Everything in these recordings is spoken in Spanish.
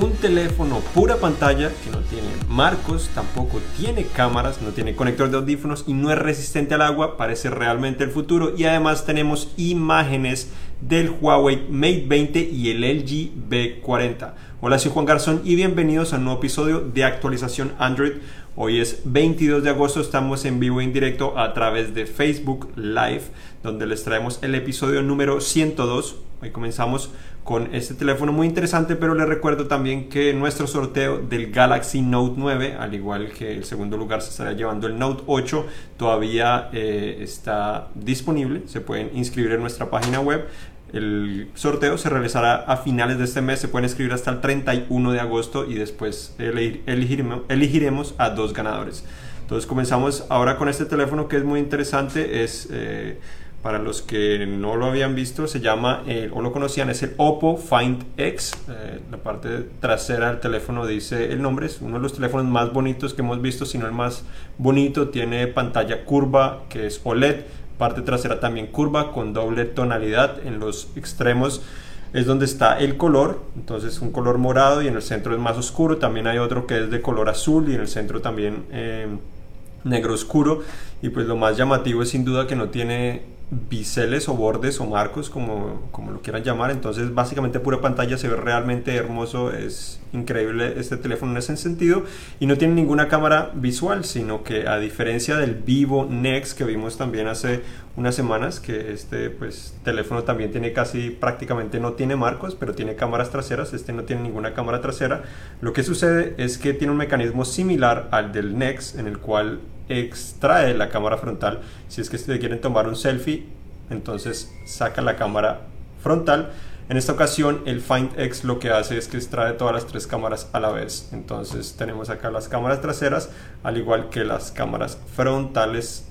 un teléfono pura pantalla que no tiene marcos, tampoco tiene cámaras, no tiene conector de audífonos y no es resistente al agua, parece realmente el futuro. Y además tenemos imágenes del Huawei Mate 20 y el LG B40. Hola, soy Juan Garzón y bienvenidos a un nuevo episodio de actualización Android. Hoy es 22 de agosto, estamos en vivo en directo a través de Facebook Live, donde les traemos el episodio número 102. Hoy comenzamos con este teléfono muy interesante, pero les recuerdo también que nuestro sorteo del Galaxy Note 9, al igual que el segundo lugar se estará llevando el Note 8, todavía eh, está disponible. Se pueden inscribir en nuestra página web. El sorteo se realizará a finales de este mes, se pueden escribir hasta el 31 de agosto y después elegiremos, elegiremos a dos ganadores. Entonces comenzamos ahora con este teléfono que es muy interesante, es eh, para los que no lo habían visto, se llama eh, o lo conocían, es el Oppo Find X. Eh, la parte trasera del teléfono dice el nombre, es uno de los teléfonos más bonitos que hemos visto, si no el más bonito, tiene pantalla curva que es OLED parte trasera también curva con doble tonalidad en los extremos. Es donde está el color, entonces un color morado y en el centro es más oscuro, también hay otro que es de color azul y en el centro también eh, negro oscuro. Y pues lo más llamativo es sin duda que no tiene biseles o bordes o marcos, como, como lo quieran llamar. Entonces, básicamente pura pantalla, se ve realmente hermoso, es increíble este teléfono en ese sentido. Y no tiene ninguna cámara visual, sino que a diferencia del Vivo Next que vimos también hace unas semanas, que este pues, teléfono también tiene casi prácticamente no tiene marcos, pero tiene cámaras traseras, este no tiene ninguna cámara trasera. Lo que sucede es que tiene un mecanismo similar al del Next, en el cual extrae la cámara frontal. Si es que se quieren tomar un selfie, entonces saca la cámara frontal. En esta ocasión el Find X lo que hace es que extrae todas las tres cámaras a la vez. Entonces tenemos acá las cámaras traseras, al igual que las cámaras frontales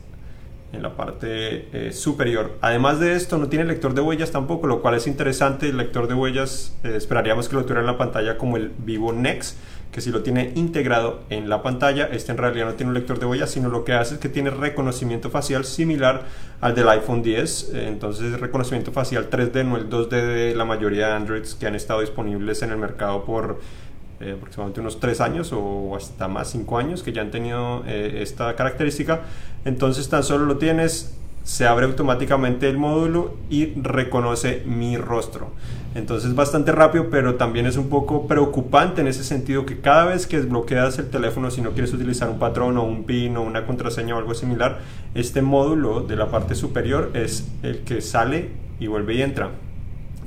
en la parte eh, superior. Además de esto, no tiene lector de huellas tampoco, lo cual es interesante. El lector de huellas eh, esperaríamos que lo tuviera en la pantalla como el Vivo Next que si lo tiene integrado en la pantalla, este en realidad no tiene un lector de huellas, sino lo que hace es que tiene reconocimiento facial similar al del iPhone 10. Eh, entonces, reconocimiento facial 3D, no el 2D de la mayoría de Androids que han estado disponibles en el mercado por eh, aproximadamente unos 3 años o hasta más 5 años que ya han tenido eh, esta característica. Entonces, tan solo lo tienes se abre automáticamente el módulo y reconoce mi rostro. Entonces bastante rápido, pero también es un poco preocupante en ese sentido que cada vez que desbloqueas el teléfono, si no quieres utilizar un patrón o un PIN o una contraseña o algo similar, este módulo de la parte superior es el que sale y vuelve y entra.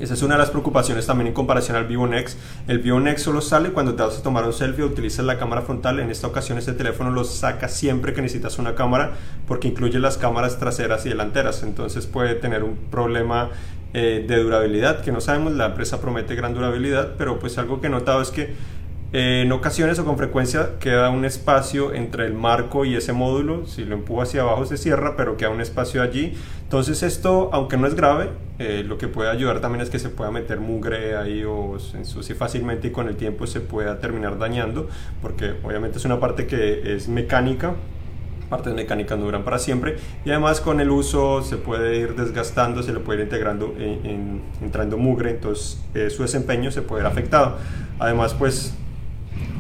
Esa es una de las preocupaciones también en comparación al Vivo Next. El Vivo Next solo sale cuando te vas a tomar un selfie o utilizas la cámara frontal. En esta ocasión este teléfono lo saca siempre que necesitas una cámara porque incluye las cámaras traseras y delanteras. Entonces puede tener un problema eh, de durabilidad que no sabemos. La empresa promete gran durabilidad, pero pues algo que he notado es que eh, en ocasiones o con frecuencia queda un espacio entre el marco y ese módulo. Si lo empujo hacia abajo se cierra, pero queda un espacio allí. Entonces esto, aunque no es grave, eh, lo que puede ayudar también es que se pueda meter mugre ahí o se ensucie fácilmente y con el tiempo se pueda terminar dañando, porque obviamente es una parte que es mecánica, partes mecánicas no duran para siempre y además con el uso se puede ir desgastando, se le puede ir integrando, entrando mugre, entonces eh, su desempeño se puede ver afectado. Además pues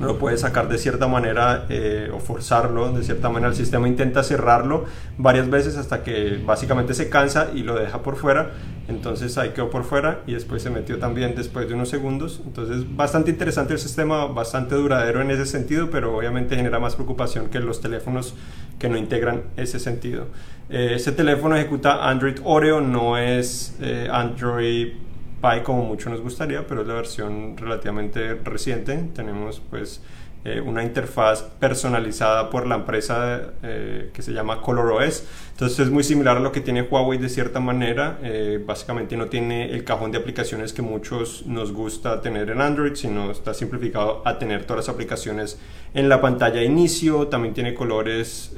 lo puede sacar de cierta manera eh, o forzarlo, de cierta manera. El sistema intenta cerrarlo varias veces hasta que básicamente se cansa y lo deja por fuera, entonces ahí quedó por fuera y después se metió también después de unos segundos, entonces bastante interesante el sistema, bastante duradero en ese sentido, pero obviamente genera más preocupación que los teléfonos que no integran ese sentido. Eh, ese teléfono ejecuta Android Oreo, no es eh, Android Pie como mucho nos gustaría, pero es la versión relativamente reciente. Tenemos pues eh, una interfaz personalizada por la empresa eh, que se llama ColorOS. Entonces es muy similar a lo que tiene Huawei de cierta manera. Eh, básicamente no tiene el cajón de aplicaciones que muchos nos gusta tener en Android, sino está simplificado a tener todas las aplicaciones en la pantalla de inicio. También tiene colores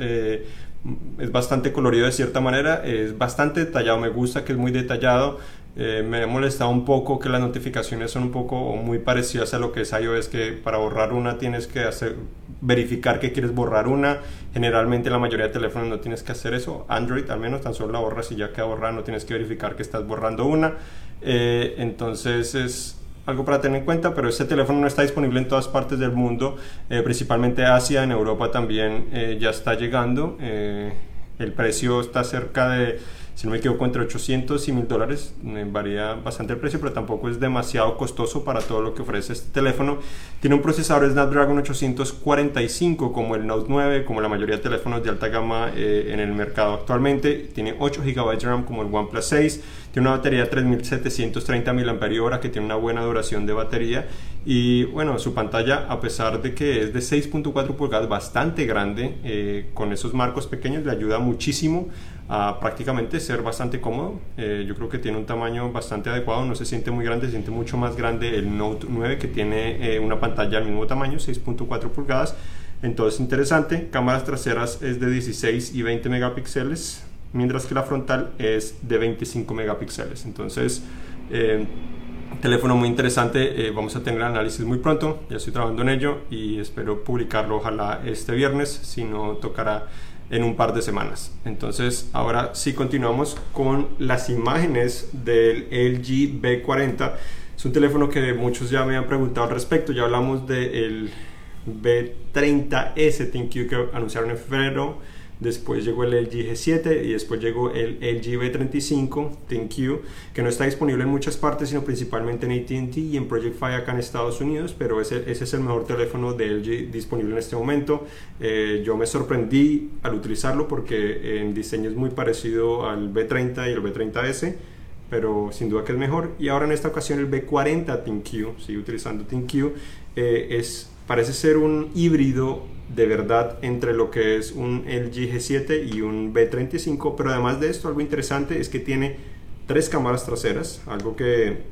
es bastante colorido de cierta manera, es bastante detallado, me gusta que es muy detallado. Eh, me ha molestado un poco que las notificaciones son un poco muy parecidas a lo que es iOS, que para borrar una tienes que hacer, verificar que quieres borrar una. Generalmente la mayoría de teléfonos no tienes que hacer eso. Android al menos tan solo la borras y ya queda borrada, no tienes que verificar que estás borrando una. Eh, entonces es algo para tener en cuenta, pero este teléfono no está disponible en todas partes del mundo, eh, principalmente Asia, en Europa también ya está llegando. El precio está cerca de si no me equivoco, entre 800 y 1000 dólares. varía bastante el precio, pero tampoco es demasiado costoso para todo lo que ofrece este teléfono. Tiene un procesador Snapdragon 845 como el Note 9, como la mayoría de teléfonos de alta gama eh, en el mercado actualmente. Tiene 8 GB de RAM como el OnePlus 6. Tiene una batería de 3730 mAh que tiene una buena duración de batería. Y bueno, su pantalla, a pesar de que es de 6.4 pulgadas, bastante grande, eh, con esos marcos pequeños, le ayuda muchísimo a prácticamente ser bastante cómodo. Eh, yo creo que tiene un tamaño bastante adecuado, no se siente muy grande, se siente mucho más grande el Note 9 que tiene eh, una pantalla al mismo tamaño, 6.4 pulgadas. Entonces interesante, cámaras traseras es de 16 y 20 megapíxeles, mientras que la frontal es de 25 megapíxeles. Entonces, eh, teléfono muy interesante, vamos a tener análisis muy pronto, ya estoy trabajando en ello y espero publicarlo ojalá este viernes, si no tocará en un par de semanas. Entonces, ahora sí continuamos con las imágenes del LG B40. Es un teléfono que muchos ya me han preguntado al respecto. Ya hablamos del B30S ThinQ que anunciaron en febrero después llegó el LG G7 y después llegó el LG V35 ThinQ, que no está disponible en muchas partes, sino principalmente en AT&T y en Project Fi acá en Estados Unidos, pero ese, ese, es el mejor teléfono de LG disponible en este momento. Eh, yo me sorprendí al utilizarlo porque en diseño es muy parecido al V30 y el V30S, pero sin duda que es mejor. Y ahora en esta ocasión el B40 ThinQ, sigue utilizando ThinQ, eh, es, parece ser un híbrido de verdad entre lo que es un LG G7 y un B35, pero además de esto algo interesante es que tiene tres cámaras traseras, algo que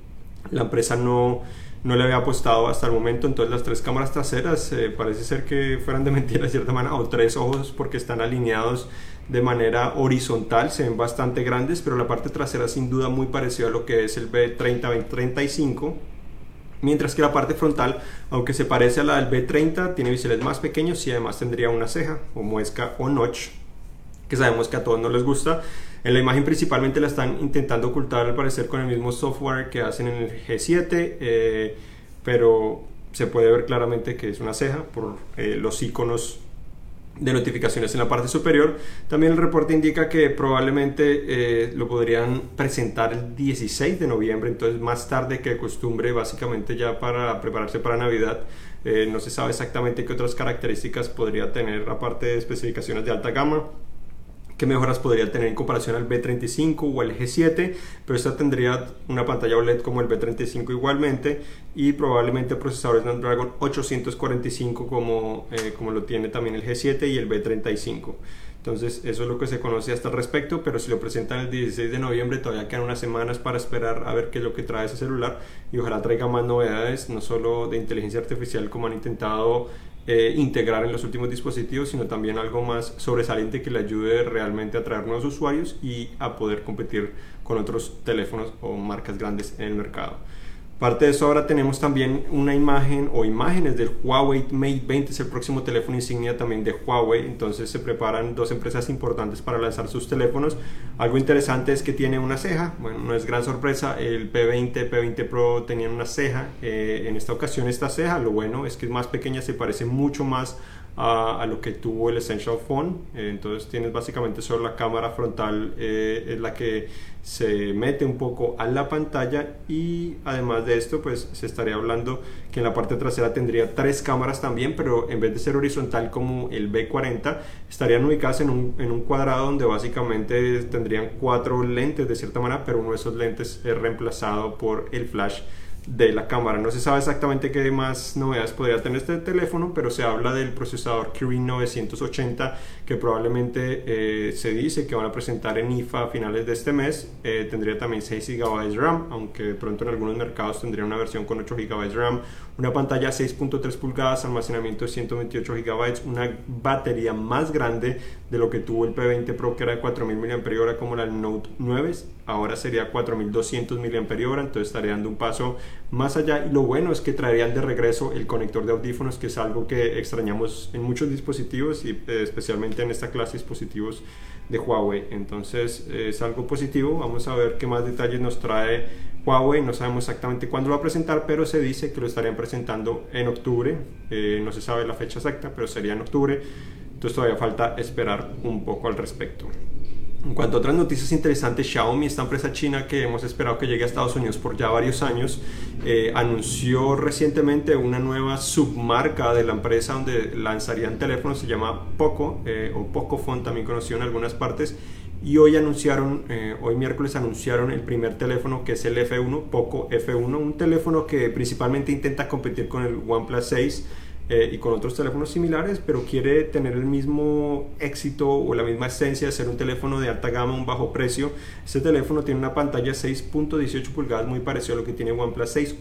la empresa no, no le había apostado hasta el momento, entonces las tres cámaras traseras eh, parece ser que fueran de mentira de cierta manera, o tres ojos porque están alineados de manera horizontal, se ven bastante grandes, pero la parte trasera sin duda muy parecida a lo que es el B30-B35 Mientras que la parte frontal, aunque se parece a la del B30, tiene biseles más pequeños y además tendría una ceja o muesca o notch, que sabemos que a todos no les gusta. En la imagen principalmente la están intentando ocultar al parecer con el mismo software que hacen en el G7, eh, pero se puede ver claramente que es una ceja por eh, los iconos de notificaciones en la parte superior. También el reporte indica que probablemente eh, lo podrían presentar el 16 de noviembre, entonces más tarde que de costumbre, básicamente ya para prepararse para Navidad. Eh, no se sabe exactamente qué otras características podría tener aparte de especificaciones de alta gama qué mejoras podría tener en comparación al B35 o el G7, pero esta tendría una pantalla OLED como el B35 igualmente y probablemente procesadores Snapdragon 845 como, eh, como lo tiene también el G7 y el B35. Entonces, eso es lo que se conoce hasta el respecto, pero si lo presentan el 16 de noviembre, todavía quedan unas semanas para esperar a ver qué es lo que trae ese celular y ojalá traiga más novedades, no solo de inteligencia artificial como han intentado eh, integrar en los últimos dispositivos, sino también algo más sobresaliente que le ayude realmente a traer nuevos usuarios y a poder competir con otros teléfonos o marcas grandes en el mercado. Parte de eso ahora tenemos también una imagen o imágenes del Huawei Mate 20, es el próximo teléfono insignia también de Huawei, entonces se preparan dos empresas importantes para lanzar sus teléfonos. Algo interesante es que tiene una ceja, bueno, no es gran sorpresa, el P20, P20 Pro tenían una ceja, eh, en esta ocasión esta ceja, lo bueno es que es más pequeña, se parece mucho más a, lo que tuvo el Essential Phone. Entonces tienes básicamente solo la cámara frontal, eh, es la que se mete un poco a la pantalla y además de esto pues se estaría hablando que en la parte trasera tendría tres cámaras también, pero en vez de ser horizontal como el B40, estarían ubicadas en un, en un cuadrado donde básicamente tendrían cuatro lentes de cierta manera, pero uno de esos lentes es reemplazado por el flash de la cámara. No se sabe exactamente qué más novedades podría tener este teléfono, pero se habla del procesador Kirin 980 que probablemente eh, se dice que van a presentar en IFA a finales de este mes. Eh, tendría también 6 GB de RAM, aunque de pronto en algunos mercados tendría una versión con 8 GB de RAM, una pantalla 6.3 pulgadas, almacenamiento de 128 GB, una batería más grande de lo que tuvo el P20 Pro que era de 4000 mAh como la Note 9, ahora sería 4200 mAh, entonces estaría dando un paso más allá. Y lo bueno es que traerían de regreso el conector de audífonos, que es algo que extrañamos en muchos dispositivos y eh, especialmente en esta clase de dispositivos de Huawei. Entonces es algo positivo. Vamos a ver qué más detalles nos trae Huawei. No sabemos exactamente cuándo lo va a presentar, pero se dice que lo estarían presentando en octubre. Eh, no se sabe la fecha exacta, pero sería en octubre. Entonces todavía falta esperar un poco al respecto. En cuanto a otras noticias interesantes, Xiaomi, esta empresa china que hemos esperado que llegue a Estados Unidos por ya varios años, eh, anunció recientemente una nueva submarca de la empresa donde lanzarían teléfonos, se llama Poco eh, o Pocophone, también conocido en algunas partes. Y hoy anunciaron, eh, hoy miércoles anunciaron el primer teléfono que es el F1, Poco F1, un teléfono que principalmente intenta competir con el OnePlus 6 eh, y con otros teléfonos similares, pero quiere tener el mismo éxito o la misma esencia de ser un teléfono de alta gama, un bajo precio. Este teléfono tiene una pantalla 6.18 pulgadas muy parecido a lo que tiene OnePlus 6,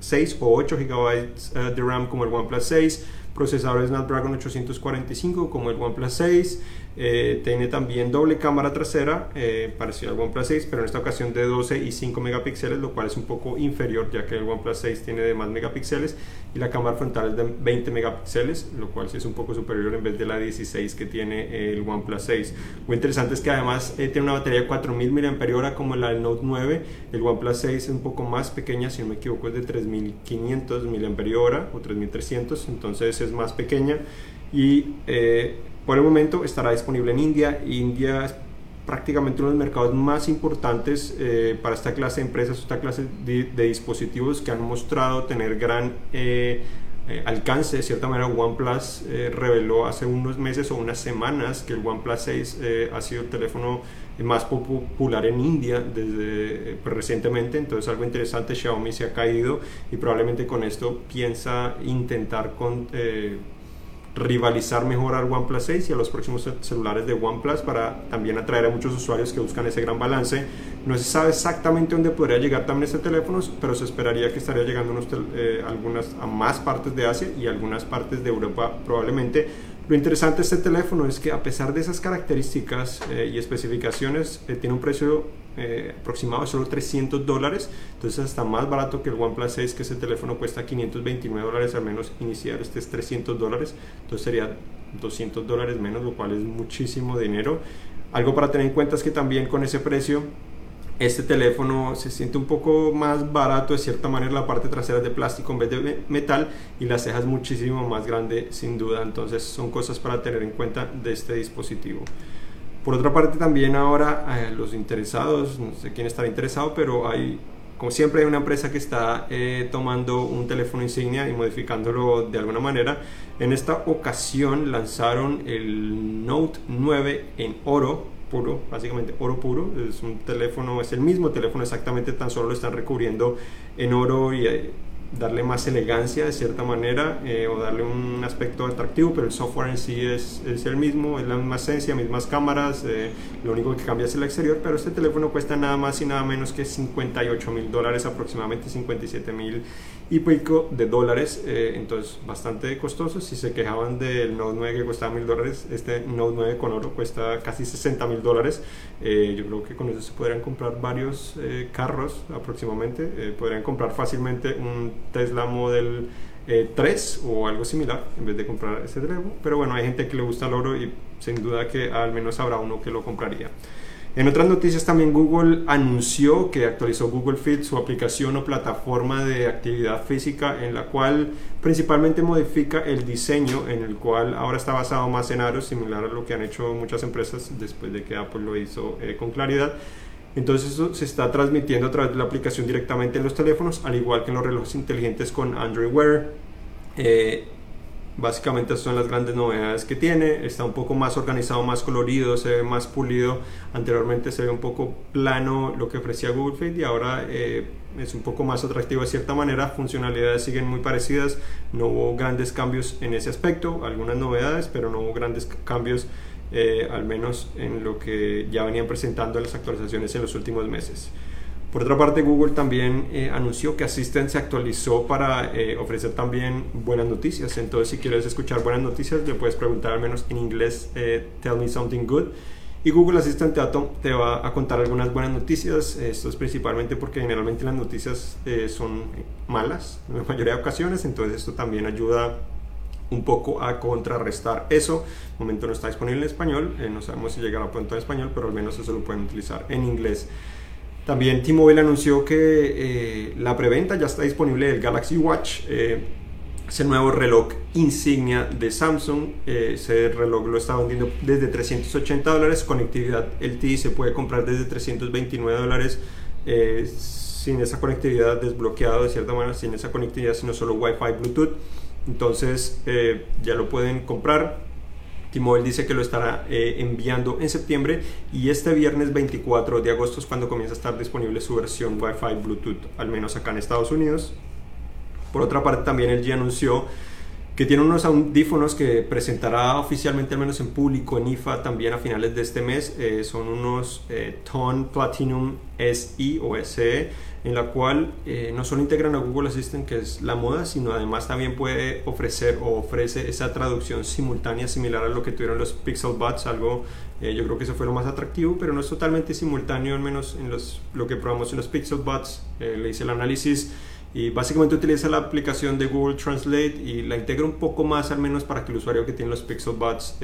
6 o 8 GB eh, de RAM como el OnePlus 6, procesador Snapdragon 845 como el OnePlus 6, eh, tiene también doble cámara trasera, eh, parecido al OnePlus 6, pero en esta ocasión de 12 y 5 megapíxeles, lo cual es un poco inferior ya que el OnePlus 6 tiene de más megapíxeles y la cámara frontal es de 20 megapíxeles, lo cual sí es un poco superior en vez de la 16 que tiene el OnePlus 6. Muy interesante es que además eh, tiene una batería de 4000 mAh como la del Note 9, el OnePlus 6 es un poco más pequeña, si no me equivoco es de 3500 mAh o 3300, entonces es más pequeña y eh, por el momento estará disponible en India. India es prácticamente uno de los mercados más importantes eh, para esta clase de empresas, esta clase de, dispositivos que han mostrado tener gran eh, alcance. De cierta manera, OnePlus reveló hace unos meses o unas semanas que el OnePlus 6 ha sido el teléfono más popular en India desde pues, recientemente. Entonces, algo interesante, Xiaomi se ha caído y probablemente con esto piensa intentar con rivalizar mejor al OnePlus 6 y a los próximos celulares de OnePlus para también atraer a muchos usuarios que buscan ese gran balance. No se sabe exactamente dónde podría llegar también este teléfono, pero se esperaría que estaría llegando unos eh, algunas, a más partes de Asia y algunas partes de Europa probablemente. Lo interesante de este teléfono es que a pesar de esas características eh, y especificaciones, eh, tiene un precio eh, aproximado de solo 300 dólares, entonces está más barato que el OnePlus 6, que ese teléfono cuesta 529 dólares, al menos iniciar este es 300 dólares, entonces sería 200 dólares menos, lo cual es muchísimo dinero. Algo para tener en cuenta es que también con ese precio este teléfono se siente un poco más barato de cierta manera, la parte trasera es de plástico en vez de metal y la ceja es muchísimo más grande sin duda, entonces son cosas para tener en cuenta de este dispositivo. Por otra parte también ahora eh, los interesados, no sé quién estará interesado, pero hay, como siempre hay una empresa que está eh, tomando un teléfono insignia y modificándolo de alguna manera. En esta ocasión lanzaron el Note 9 en oro, puro, básicamente oro puro. Es un teléfono, es el mismo teléfono exactamente, tan solo lo están recubriendo en oro y eh, darle más elegancia de cierta manera eh, o darle un aspecto atractivo, pero el software en sí es, es el mismo, es la misma esencia, mismas cámaras, eh, lo único que cambia es el exterior, pero este teléfono cuesta nada más y nada menos que 58 mil dólares, aproximadamente 57 mil y pico de dólares, eh, entonces bastante costoso. Si se quejaban del Note 9 que costaba mil dólares, este Note 9 con oro cuesta casi 60 mil dólares. yo creo que con eso se podrían comprar varios carros aproximadamente, podrían comprar fácilmente un Tesla Model 3 eh, o algo similar en vez de comprar ese teléfono. Pero bueno, hay gente que le gusta el oro y sin duda que al menos habrá uno que lo compraría. En otras noticias también Google anunció que actualizó Google Fit, su aplicación o plataforma de actividad física en la cual principalmente modifica el diseño en el cual ahora está basado más en aros, similar a lo que han hecho muchas empresas después de que Apple lo hizo eh, con claridad. Entonces eso se está transmitiendo a través de la aplicación directamente en los teléfonos, al igual que en los relojes inteligentes con Android Wear. Eh, básicamente son las grandes novedades que tiene. Está un poco más organizado, más colorido, se ve más pulido. Anteriormente se ve un poco plano lo que ofrecía Google Fit y ahora eh, es un poco más atractivo de cierta manera. Funcionalidades siguen muy parecidas. No hubo grandes cambios en ese aspecto. Algunas novedades, pero no hubo grandes cambios eh, al menos en lo que ya venían presentando las actualizaciones en los últimos meses. Por otra parte, Google también eh, anunció que Assistant se actualizó para eh, ofrecer también buenas noticias. Entonces, si quieres escuchar buenas noticias, le puedes preguntar al menos en inglés, Tell me something good. Y Google Assistant te va a contar algunas buenas noticias. Esto es principalmente porque generalmente las noticias son malas en la mayoría de ocasiones, entonces esto también ayuda un poco a contrarrestar eso. De momento no está disponible en español, eh, no sabemos si llegará pronto en español, pero al menos eso lo pueden utilizar en inglés. También T-Mobile anunció que eh, la preventa ya está disponible del Galaxy Watch. Eh, ese nuevo reloj insignia de Samsung. ese reloj lo está vendiendo desde 380 dólares. Conectividad LTE se puede comprar desde 329 dólares sin esa conectividad desbloqueado de cierta manera, sin esa conectividad, sino solo Wi-Fi, Bluetooth. Entonces eh, ya lo pueden comprar. T-Mobile dice que lo estará eh, enviando en septiembre y este viernes 24 de agosto es cuando comienza a estar disponible su versión Wi-Fi Bluetooth, al menos acá en Estados Unidos. Por otra parte, también LG anunció que tiene unos audífonos que presentará oficialmente, al menos en público, en IFA también a finales de este mes. Eh, son unos Tone Platinum SI o SE en la cual eh, no solo integran a Google Assistant, que es la moda, sino además también puede ofrecer o ofrece esa traducción simultánea similar a lo que tuvieron los Pixel Buds, algo eh, yo creo que eso fue lo más atractivo, pero no es totalmente simultáneo, al menos en los, lo que probamos en los Pixel Buds, eh, le hice el análisis y básicamente utiliza la aplicación de Google Translate y la integra un poco más al menos para que el usuario que tiene los Pixel Buds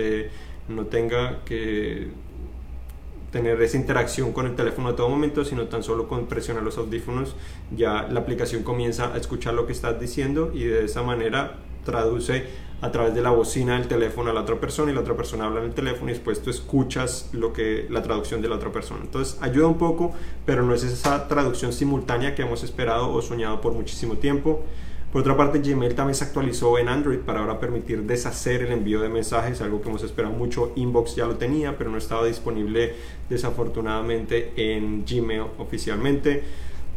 no tenga que tener esa interacción con el teléfono a todo momento, sino tan solo con presionar los audífonos, ya la aplicación comienza a escuchar lo que estás diciendo y de esa manera traduce a través de la bocina del teléfono a la otra persona y la otra persona habla en el teléfono y después tú escuchas lo que la traducción de la otra persona. Entonces ayuda un poco, pero no es esa traducción simultánea que hemos esperado o soñado por muchísimo tiempo. Por otra parte, Gmail también se actualizó en Android para ahora permitir deshacer el envío de mensajes, algo que hemos esperado mucho. Inbox ya lo tenía, pero no estaba disponible desafortunadamente en Gmail oficialmente.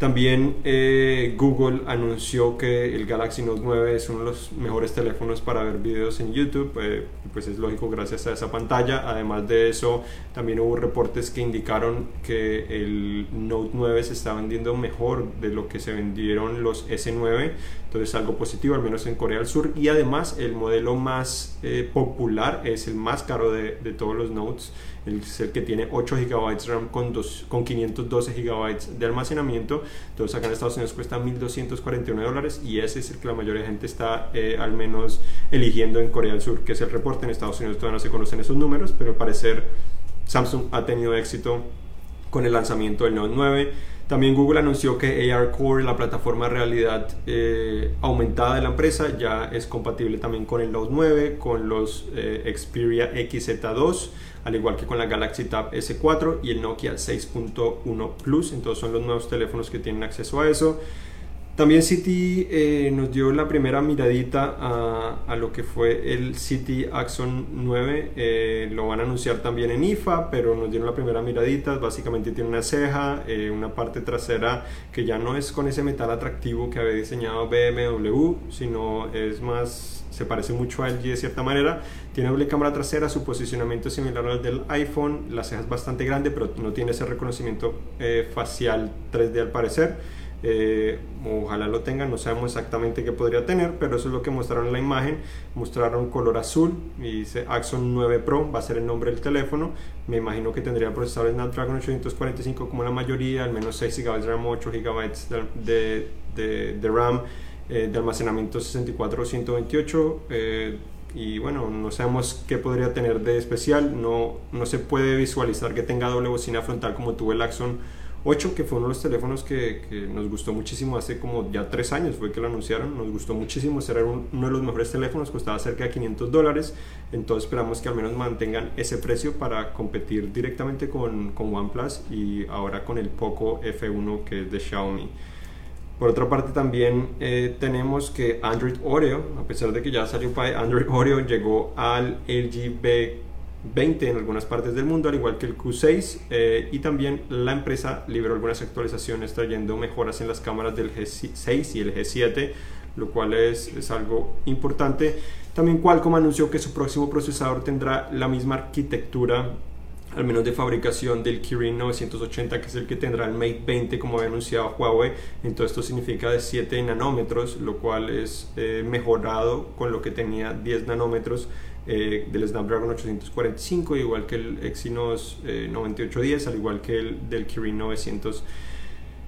También eh, Google anunció que el Galaxy Note 9 es uno de los mejores teléfonos para ver videos en YouTube, eh, pues es lógico gracias a esa pantalla. Además de eso, también hubo reportes que indicaron que el Note 9 se está vendiendo mejor de lo que se vendieron los S9, entonces algo positivo, al menos en Corea del Sur. Y además el modelo más eh, popular es el más caro de, de todos los Notes el que tiene 8 GB RAM con, con 512 GB de almacenamiento. Entonces acá en Estados Unidos cuesta 1.249 dólares y ese es el que la mayoría de gente está eh, al menos eligiendo en Corea del Sur, que es el reporte. En Estados Unidos todavía no se conocen esos números, pero al parecer Samsung ha tenido éxito con el lanzamiento del Note 9. También Google anunció que AR Core, la plataforma de realidad eh, aumentada de la empresa, ya es compatible también con el Note 9, con los eh, Xperia XZ2 al igual que con la Galaxy Tab S4 y el Nokia 6.1 Plus. Entonces son los nuevos teléfonos que tienen acceso a eso. También City eh, nos dio la primera miradita a, lo que fue el City Axon 9. Eh, lo van a anunciar también en IFA, pero nos dieron la primera miradita. Básicamente tiene una ceja, eh, una parte trasera que ya no es con ese metal atractivo que había diseñado BMW, sino es más, se parece mucho a LG de cierta manera. Tiene doble cámara trasera, su posicionamiento es similar al del iPhone. La ceja es bastante grande, pero no tiene ese reconocimiento facial 3D al parecer. Eh, ojalá lo tengan, no sabemos exactamente qué podría tener, pero eso es lo que mostraron en la imagen. Mostraron color azul y dice Axon 9 Pro, va a ser el nombre del teléfono. Me imagino que tendría procesador Snapdragon 845 como la mayoría, al menos 6 GB de RAM, 8 GB de, RAM, eh, de almacenamiento 64 o 128. Eh, y bueno, no sabemos qué podría tener de especial, no, no se puede visualizar que tenga doble bocina frontal como tuvo el Axon 8, que fue uno de los teléfonos que, nos gustó muchísimo hace como ya tres años, fue que lo anunciaron, nos gustó muchísimo, era uno de los mejores teléfonos, costaba cerca de 500 dólares, entonces esperamos que al menos mantengan ese precio para competir directamente con, con OnePlus y ahora con el Poco F1 que es de Xiaomi. Por otra parte también eh, tenemos que Android Oreo, a pesar de que ya salió para Android Oreo, llegó al LG 20 en algunas partes del mundo, al igual que el Q6, eh, y también la empresa liberó algunas actualizaciones trayendo mejoras en las cámaras del G6 y el G7, lo cual es, es algo importante. También Qualcomm anunció que su próximo procesador tendrá la misma arquitectura al menos de fabricación del Kirin 980, que es el que tendrá el Mate 20, como había anunciado Huawei. Entonces esto significa de 7 nanómetros, lo cual es eh, mejorado con lo que tenía 10 nanómetros eh, del Snapdragon 845, igual que el Exynos 9810, al igual que el del Kirin 900.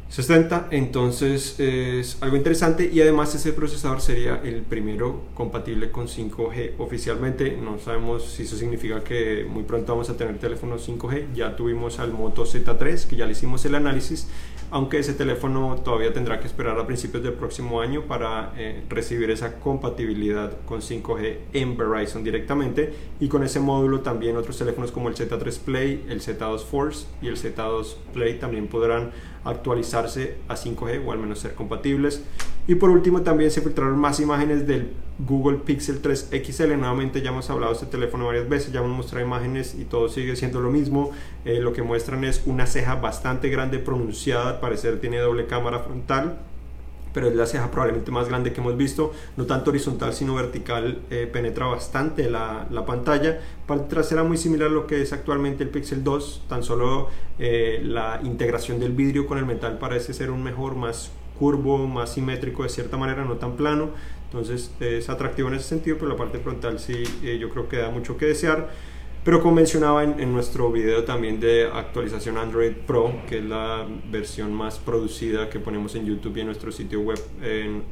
60, entonces es algo interesante y además ese procesador sería el primero compatible con 5G oficialmente. No sabemos si eso significa que muy pronto vamos a tener teléfonos 5G. Ya tuvimos al Moto Z3 que ya le hicimos el análisis, aunque ese teléfono todavía tendrá que esperar a principios del próximo año para eh, recibir esa compatibilidad con 5G en Verizon directamente. Y con ese módulo también otros teléfonos como el Z3 Play, el Z2 Force y el Z2 Play también podrán actualizarse a 5G o al menos ser compatibles. Y por último también se filtraron más imágenes del Google Pixel 3 XL. Nuevamente ya hemos hablado de este teléfono varias veces, ya hemos mostrado imágenes y todo sigue siendo lo mismo. Eh, lo que muestran es una ceja bastante grande pronunciada, al parecer tiene doble cámara frontal pero es la ceja probablemente más grande que hemos visto, no tanto horizontal sino vertical, eh, penetra bastante la, la, pantalla. Parte trasera muy similar a lo que es actualmente el Pixel 2, tan solo eh, la integración del vidrio con el metal parece ser un mejor, más curvo, más simétrico de cierta manera, no tan plano. Entonces es atractivo en ese sentido, pero la parte frontal sí eh, yo creo que da mucho que desear. Pero como mencionaba en, nuestro video también de actualización Android Pro, que es la versión más producida que ponemos en YouTube y en nuestro sitio web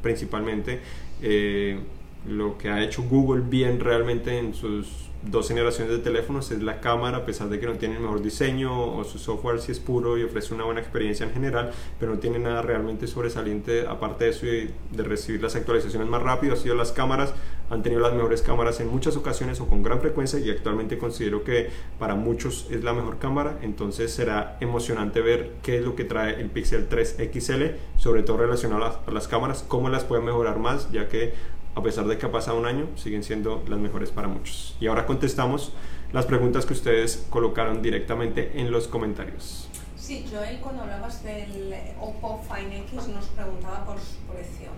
principalmente, eh, lo que ha hecho Google bien realmente en sus dos generaciones de teléfonos es la cámara, a pesar de que no tiene el mejor diseño o su software sí es puro y ofrece una buena experiencia en general, pero no tiene nada realmente sobresaliente aparte de eso y de recibir las actualizaciones más rápido, ha sido las cámaras, han tenido las mejores cámaras en muchas ocasiones o con gran frecuencia y actualmente considero que para muchos es la mejor cámara, entonces será emocionante ver qué es lo que trae el Pixel 3 XL, sobre todo relacionado a las, a las cámaras, cómo las pueden mejorar más, ya que a pesar de que ha pasado un año, siguen siendo las mejores para muchos. Y ahora contestamos las preguntas que ustedes colocaron directamente en los comentarios. Sí, Joel, cuando hablabas del Oppo Fine X nos preguntaba por su precio.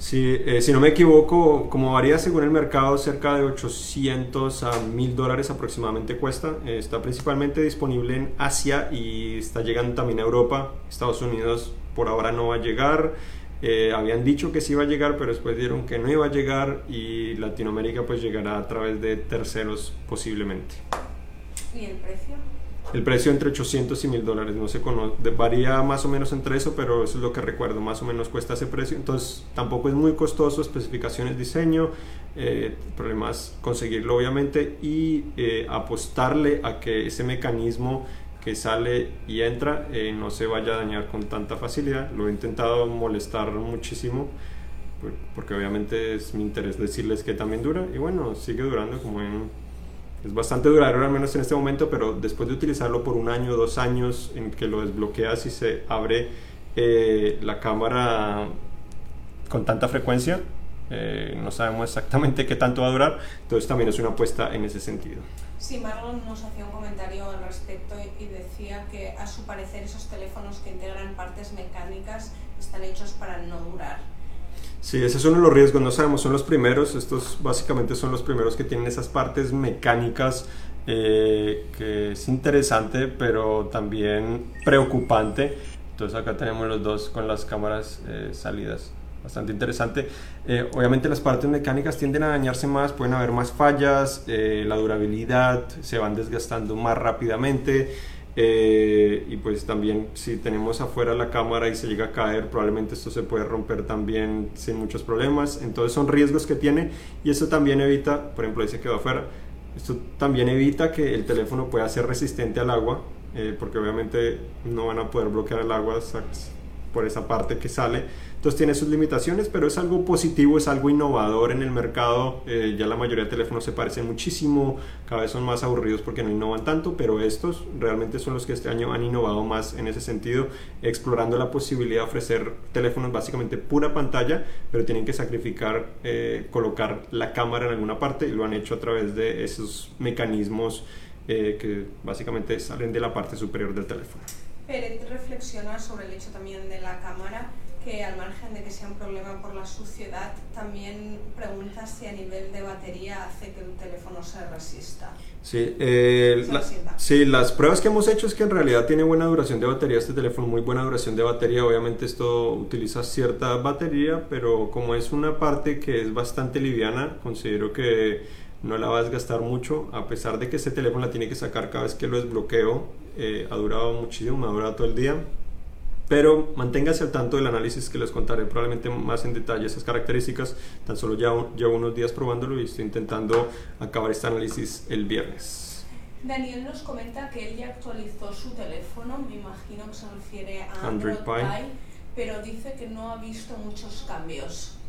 Sí, eh, si no me equivoco, como varía según el mercado, cerca de 800 a 1000 dólares aproximadamente cuesta. Eh, está principalmente disponible en Asia y está llegando también a Europa. Estados Unidos por ahora no va a llegar. Eh, habían dicho que sí iba a llegar, pero después dieron que no iba a llegar y Latinoamérica pues llegará a través de terceros posiblemente. ¿Y el precio? El precio entre 800 y 1000 dólares, no se conoce, varía más o menos entre eso, pero eso es lo que recuerdo, más o menos cuesta ese precio, entonces tampoco es muy costoso, especificaciones, diseño, eh, problemas conseguirlo obviamente y eh, apostarle a que ese mecanismo que sale y entra eh, no se vaya a dañar con tanta facilidad. Lo he intentado molestar muchísimo porque obviamente es mi interés decirles que también dura y bueno, sigue durando como en... Es bastante duradero al menos en este momento, pero después de utilizarlo por un año, dos años, en que lo desbloqueas y se abre eh, la cámara con tanta frecuencia, eh, no sabemos exactamente qué tanto va a durar, entonces también es una apuesta en ese sentido. Sí, Marlon nos hacía un comentario al respecto y decía que a su parecer esos teléfonos que integran partes mecánicas están hechos para no durar. Sí, ese es uno de los riesgos, no sabemos, son los primeros, estos básicamente son los primeros que tienen esas partes mecánicas eh, que es interesante pero también preocupante. Entonces acá tenemos los dos con las cámaras eh, salidas bastante interesante. Eh, obviamente las partes mecánicas tienden a dañarse más, pueden haber más fallas, eh, la durabilidad se van desgastando más rápidamente eh, y pues también si tenemos afuera la cámara y se llega a caer, probablemente esto se puede romper también sin muchos problemas. Entonces son riesgos que tiene y eso también evita, por ejemplo, dice que va afuera, esto también evita que el teléfono pueda ser resistente al agua, porque obviamente no van a poder bloquear el agua por esa parte que sale entonces tiene sus limitaciones, pero es algo positivo, es algo innovador en el mercado. Eh, ya la mayoría de teléfonos se parecen muchísimo, cada vez son más aburridos porque no innovan tanto, pero estos realmente son los que este año han innovado más en ese sentido, explorando la posibilidad de ofrecer teléfonos básicamente pura pantalla, pero tienen que sacrificar eh, colocar la cámara en alguna parte y lo han hecho a través de esos mecanismos eh, que básicamente salen de la parte superior del teléfono. Pérez reflexiona sobre el hecho también de la cámara que al margen de que sea un problema por la suciedad, también pregunta si a nivel de batería hace que el teléfono se resista. Sí, eh, sí, las pruebas que hemos hecho es que en realidad tiene buena duración de batería este teléfono, muy buena duración de batería. Obviamente esto utiliza cierta batería, pero como es una parte que es bastante liviana, considero que no la va a desgastar mucho, a pesar de que este teléfono la tiene que sacar cada vez que lo desbloqueo. Eh, ha durado muchísimo, me ha durado todo el día pero manténgase al tanto del análisis que les contaré probablemente más en detalle esas características. Tan solo ya llevo unos días probándolo y estoy intentando acabar este análisis el viernes. Daniel nos comenta que él ya actualizó su teléfono, me imagino que se refiere a Android, Android Pie, pero dice que no ha visto muchos cambios.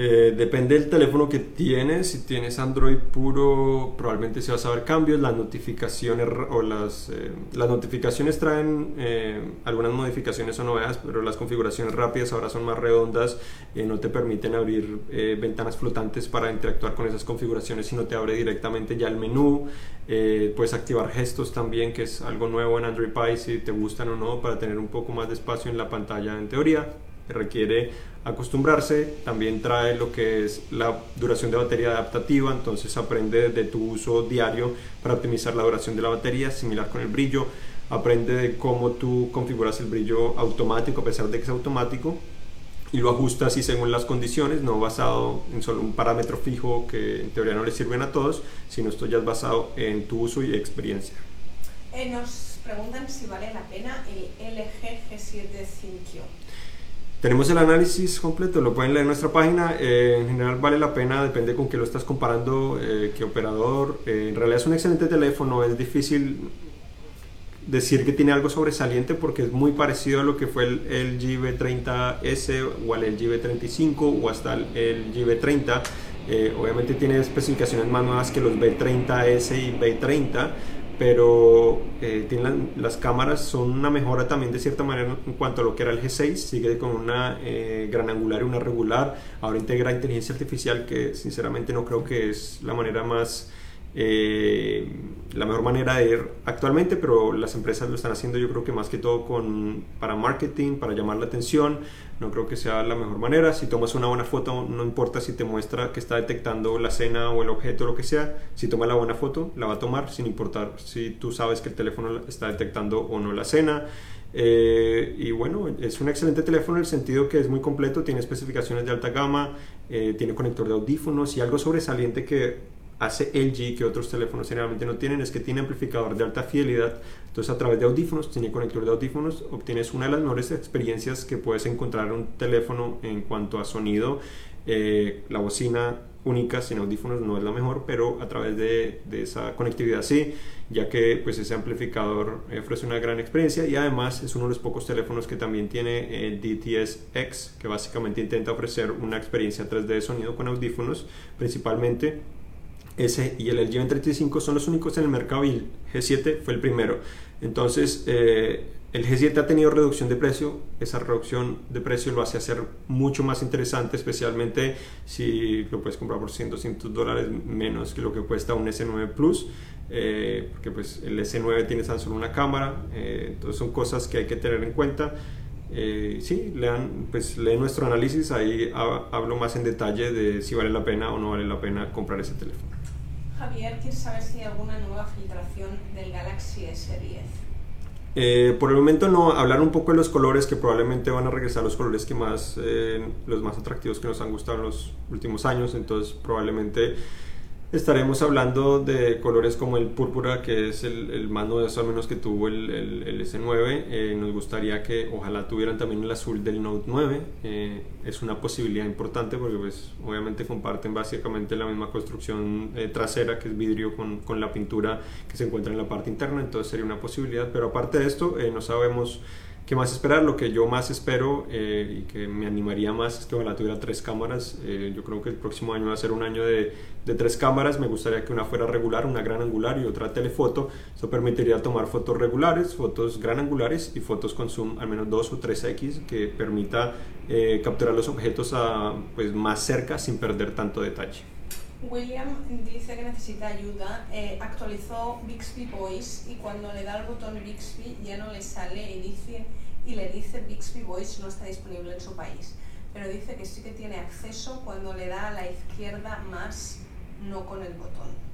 Eh, depende del teléfono que tienes. Si tienes Android puro, probablemente se va a saber cambios. Las notificaciones o las, eh, las notificaciones traen eh, algunas modificaciones o novedades, pero las configuraciones rápidas ahora son más redondas. no te permiten abrir ventanas flotantes para interactuar con esas configuraciones, sino te abre directamente ya el menú. puedes activar gestos también, que es algo nuevo en Android Pie, si te gustan o no, para tener un poco más de espacio en la pantalla en teoría requiere acostumbrarse, también trae lo que es la duración de batería adaptativa, entonces aprende de tu uso diario para optimizar la duración de la batería, similar con el brillo, aprende de cómo tú configuras el brillo automático a pesar de que es automático y lo ajustas y según las condiciones, no basado en solo un parámetro fijo que en teoría no le sirven a todos, sino esto ya es basado en tu uso y experiencia. Eh, nos preguntan si vale la pena el LG G7 Cinquio. Tenemos el análisis completo, lo pueden leer en nuestra página. Eh, en general vale la pena, depende con qué lo estás comparando, eh, qué operador. Eh, en realidad es un excelente teléfono, es difícil decir que tiene algo sobresaliente porque es muy parecido a lo que fue el, el GV30S o al LG V35 o hasta el, LG V30. obviamente tiene especificaciones más nuevas que los V30S y V30 pero eh, tienen las cámaras son una mejora también de cierta manera en cuanto a lo que era el G6, sigue con una eh, gran angular y una regular, ahora integra inteligencia artificial que sinceramente no creo que es la manera más eh, la mejor manera de ir actualmente, pero las empresas lo están haciendo yo creo que más que todo con, para marketing, para llamar la atención, no creo que sea la mejor manera. Si tomas una buena foto, no importa si te muestra que está detectando la escena o el objeto o lo que sea, si toma la buena foto, la va a tomar sin importar si tú sabes que el teléfono está detectando o no la escena. Eh, y bueno, es un excelente teléfono en el sentido que es muy completo, tiene especificaciones de alta gama, eh, tiene conector de audífonos y algo sobresaliente que hace LG que otros teléfonos generalmente no tienen es que tiene amplificador de alta fidelidad. Entonces a través de audífonos, tiene conector de audífonos, obtienes una de las mejores experiencias que puedes encontrar en un teléfono en cuanto a sonido. Eh, la bocina única sin audífonos no es la mejor, pero a través de, de esa conectividad sí, ya que pues ese amplificador ofrece una gran experiencia y además es uno de los pocos teléfonos que también tiene el DTS X, que básicamente intenta ofrecer una experiencia 3D de sonido con audífonos principalmente ese y el LG 35 son los únicos en el mercado y el G7 fue el primero. Entonces, eh, el G7 ha tenido reducción de precio, esa reducción de precio lo hace hacer mucho más interesante, especialmente si lo puedes comprar por 100, 200 dólares menos que lo que cuesta un S9 Plus, eh, porque pues el S9 tiene tan solo una cámara, eh, entonces son cosas que hay que tener en cuenta. sí, lean, pues leen nuestro análisis, ahí hablo más en detalle de si vale la pena o no vale la pena comprar ese teléfono. Javier quiere saber si hay alguna nueva filtración del Galaxy S10. Eh, por el momento no, hablar un poco de los colores que probablemente van a regresar los colores que más, eh, los más atractivos que nos han gustado en los últimos años, entonces probablemente Estaremos hablando de colores como el púrpura, que es el, el más novedoso al menos que tuvo el, el, S9. Eh, nos gustaría que ojalá tuvieran también el azul del Note 9. Eh, es una posibilidad importante porque pues obviamente comparten básicamente la misma construcción eh, trasera que es vidrio con, con, la pintura que se encuentra en la parte interna. Entonces sería una posibilidad. Pero aparte de esto, no sabemos ¿Qué más esperar? Lo que yo más espero eh, y que me animaría más es que ojalá tuviera tres cámaras. Eh, yo creo que el próximo año va a ser un año de, tres cámaras. Me gustaría que una fuera regular, una gran angular y otra telefoto. Eso permitiría tomar fotos regulares, fotos gran angulares y fotos con zoom al menos 2 o 3x que permita eh, capturar los objetos a, pues, más cerca sin perder tanto detalle. William dice que necesita ayuda. actualizó Bixby Voice y cuando le da el botón Bixby ya no le sale y dice y le dice Bixby Voice no está disponible en su país, pero dice que sí que tiene acceso cuando le da a la izquierda más no con el botón.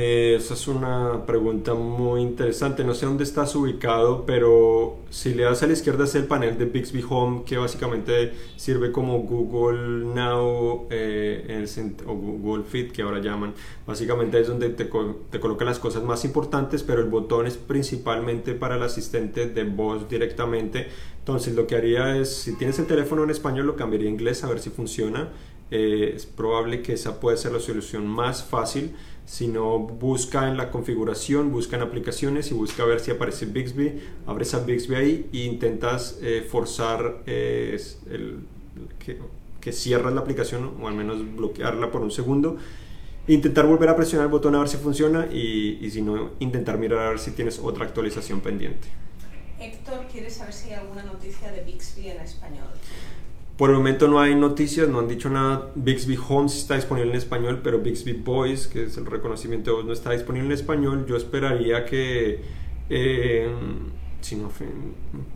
Eh, esa es una pregunta muy interesante. No sé dónde estás ubicado, pero si le das a la izquierda es el panel de Bixby Home, que básicamente sirve como Google Now eh, o Google Fit, que ahora llaman. Básicamente es donde te, te coloca las cosas más importantes, pero el botón es principalmente para el asistente de voz directamente. Entonces lo que haría es, si tienes el teléfono en español, lo cambiaría a inglés a ver si funciona. Eh, es probable que esa pueda ser la solución más fácil sino busca en la configuración, busca en aplicaciones y busca ver si aparece Bixby, abres a Bixby ahí e intentas eh, forzar eh, el, que, que la aplicación o al menos bloquearla por un segundo. Intentar volver a presionar el botón a ver si funciona y, y si no, intentar mirar a ver si tienes otra actualización pendiente. Héctor quiere saber si hay alguna noticia de Bixby en español. Por el momento no hay noticias, no han dicho nada. Bixby Home está disponible en español, pero Bixby Voice, que es el reconocimiento de voz, no está disponible en español. Yo esperaría que eh, si no,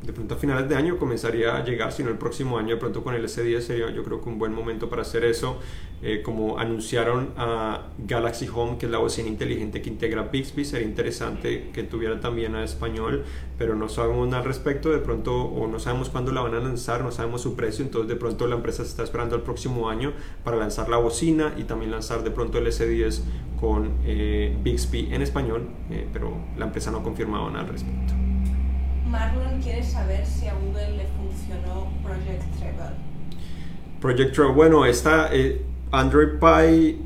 de pronto a finales de año comenzaría a llegar, sino el próximo año de pronto con el S10 sería yo creo que un buen momento para hacer eso, eh, como anunciaron a Galaxy Home, que es la bocina inteligente que integra Bixby, sería interesante que tuviera también a español, pero no sabemos nada al respecto, de pronto, o no sabemos cuándo la van a lanzar, no sabemos su precio, entonces de pronto la empresa se está esperando el próximo año para lanzar la bocina y también lanzar de pronto el S10 con eh, Bixby en español, eh, pero la empresa no ha confirmado nada al respecto. Marlon quiere saber si a Google le funcionó Project Treble. Project Treble, bueno, esta eh, Android Pie,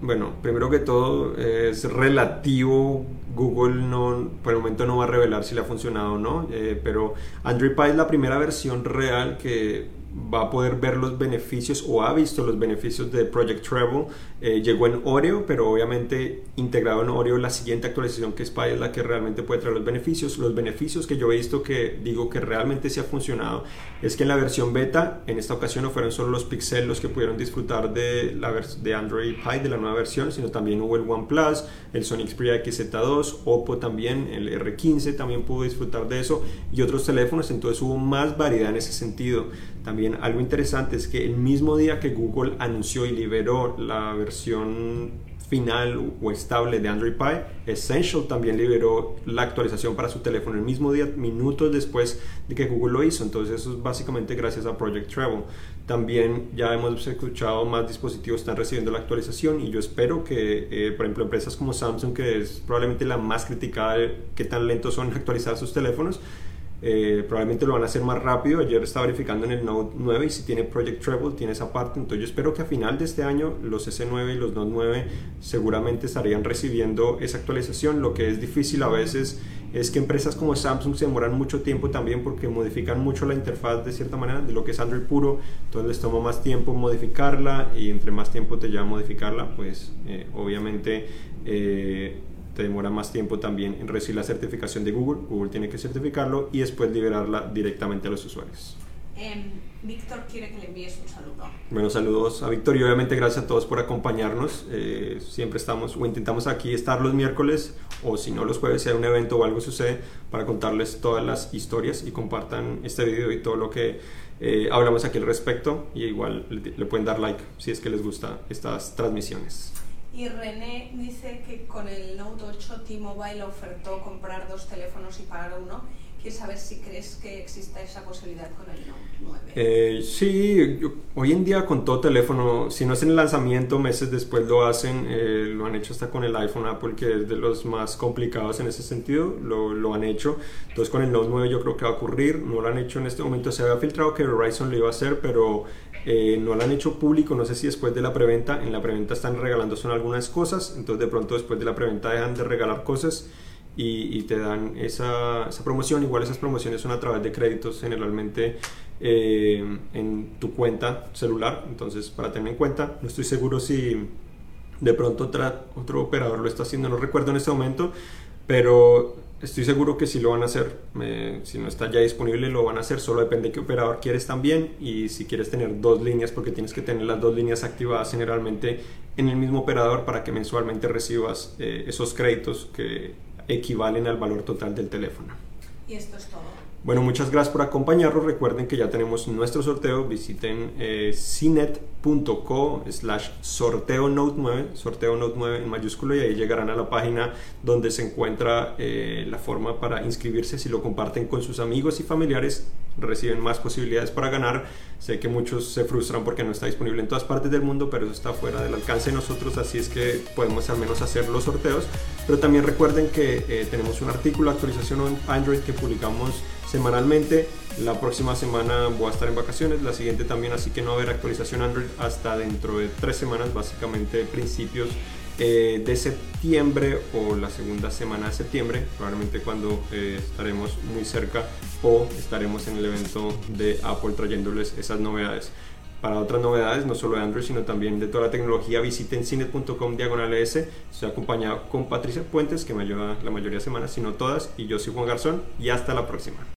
bueno, primero que todo es relativo. Google no, por el momento no va a revelar si le ha funcionado o no, eh, pero Android Pie es la primera versión real que va a poder ver los beneficios o ha visto los beneficios de Project Treble. Eh, llegó en Oreo, pero obviamente integrado en Oreo la siguiente actualización que es Pi es la que realmente puede traer los beneficios. Los beneficios que yo he visto que digo que realmente se ha funcionado es que en la versión beta, en esta ocasión no fueron solo los Pixel los que pudieron disfrutar de, la de Android Pie de la nueva versión, sino también hubo el OnePlus, el Sony Xperia XZ2, Oppo también, el R15 también pudo disfrutar de eso y otros teléfonos, entonces hubo más variedad en ese sentido. También algo interesante es que el mismo día que Google anunció y liberó la versión final o estable de Android Pie, Essential también liberó la actualización para su teléfono el mismo día, minutos después de que Google lo hizo. Entonces eso es básicamente gracias a Project Travel. También ya hemos escuchado más dispositivos están recibiendo la actualización y yo espero que, eh, por ejemplo, empresas como Samsung, que es probablemente la más criticada qué tan lentos son actualizar sus teléfonos, eh, probablemente lo van a hacer más rápido. Ayer estaba verificando en el Note 9 y si tiene Project Treble, tiene esa parte. Entonces yo espero que a final de este año los S9 y los Note 9 seguramente estarían recibiendo esa actualización. Lo que es difícil a veces es que empresas como Samsung se demoran mucho tiempo también porque modifican mucho la interfaz de cierta manera de lo que es Android puro. Entonces les toma más tiempo modificarla y entre más tiempo te lleva modificarla, pues eh, obviamente... Eh, te demora más tiempo también en recibir la certificación de Google. Google tiene que certificarlo y después liberarla directamente a los usuarios. Em, Víctor quiere que le envíes un saludo. Bueno, saludos a Víctor y obviamente gracias a todos por acompañarnos. Eh, siempre estamos o intentamos aquí estar los miércoles o si no los jueves si hay un evento o algo sucede para contarles todas las historias y compartan este video y todo lo que eh, hablamos aquí al respecto y igual le pueden dar like si es que les gusta estas transmisiones. Y René dice que con el Note 8 T-Mobile ofertó comprar dos teléfonos y pagar uno. Quiero saber si crees que exista esa posibilidad con el Note 9. Eh, sí, hoy en día con todo teléfono, si no es en el lanzamiento, meses después lo hacen, eh, lo han hecho hasta con el iPhone Apple, que es de los más complicados en ese sentido, lo, lo, han hecho. Entonces con el Note 9 yo creo que va a ocurrir, no lo han hecho en este momento, se había filtrado que Verizon lo iba a hacer, pero eh, no lo han hecho público, no sé si después de la preventa, en la preventa están regalando son algunas cosas, entonces de pronto después de la preventa dejan de regalar cosas y, te dan esa, promoción. Igual esas promociones son a través de créditos generalmente eh, en tu cuenta celular. Entonces, para tener en cuenta, no estoy seguro si de pronto otro operador lo está haciendo, no recuerdo en este momento, pero estoy seguro que si lo van a hacer. si no está ya disponible, lo van a hacer. Solo depende de qué operador quieres también. Y si quieres tener dos líneas, porque tienes que tener las dos líneas activadas generalmente en el mismo operador para que mensualmente recibas eh, esos créditos que equivalen al valor total del teléfono. Y esto es todo. Bueno, muchas gracias por acompañarnos. Recuerden que ya tenemos nuestro sorteo. Visiten eh, cinet.co slash sorteo note 9, sorteo note 9 en mayúsculo y ahí llegarán a la página donde se encuentra eh, la forma para inscribirse. Si lo comparten con sus amigos y familiares, reciben más posibilidades para ganar. Sé que muchos se frustran porque no está disponible en todas partes del mundo, pero eso está fuera del alcance de nosotros, así es que podemos al menos hacer los sorteos. Pero también recuerden que eh, tenemos un artículo, actualización en Android que publicamos semanalmente. La próxima semana voy a estar en vacaciones, la siguiente también, así que no va a haber actualización Android hasta dentro de tres semanas, básicamente principios eh, de septiembre o la segunda semana de septiembre, probablemente cuando eh, estaremos muy cerca o estaremos en el evento de Apple trayéndoles esas novedades. Para otras novedades, no solo de Android, sino también de toda la tecnología, visiten cinet.com diagonal S. Estoy acompañado con Patricia Puentes, que me ayuda la mayoría de semanas, sino todas, y yo soy Juan Garzón, y hasta la próxima.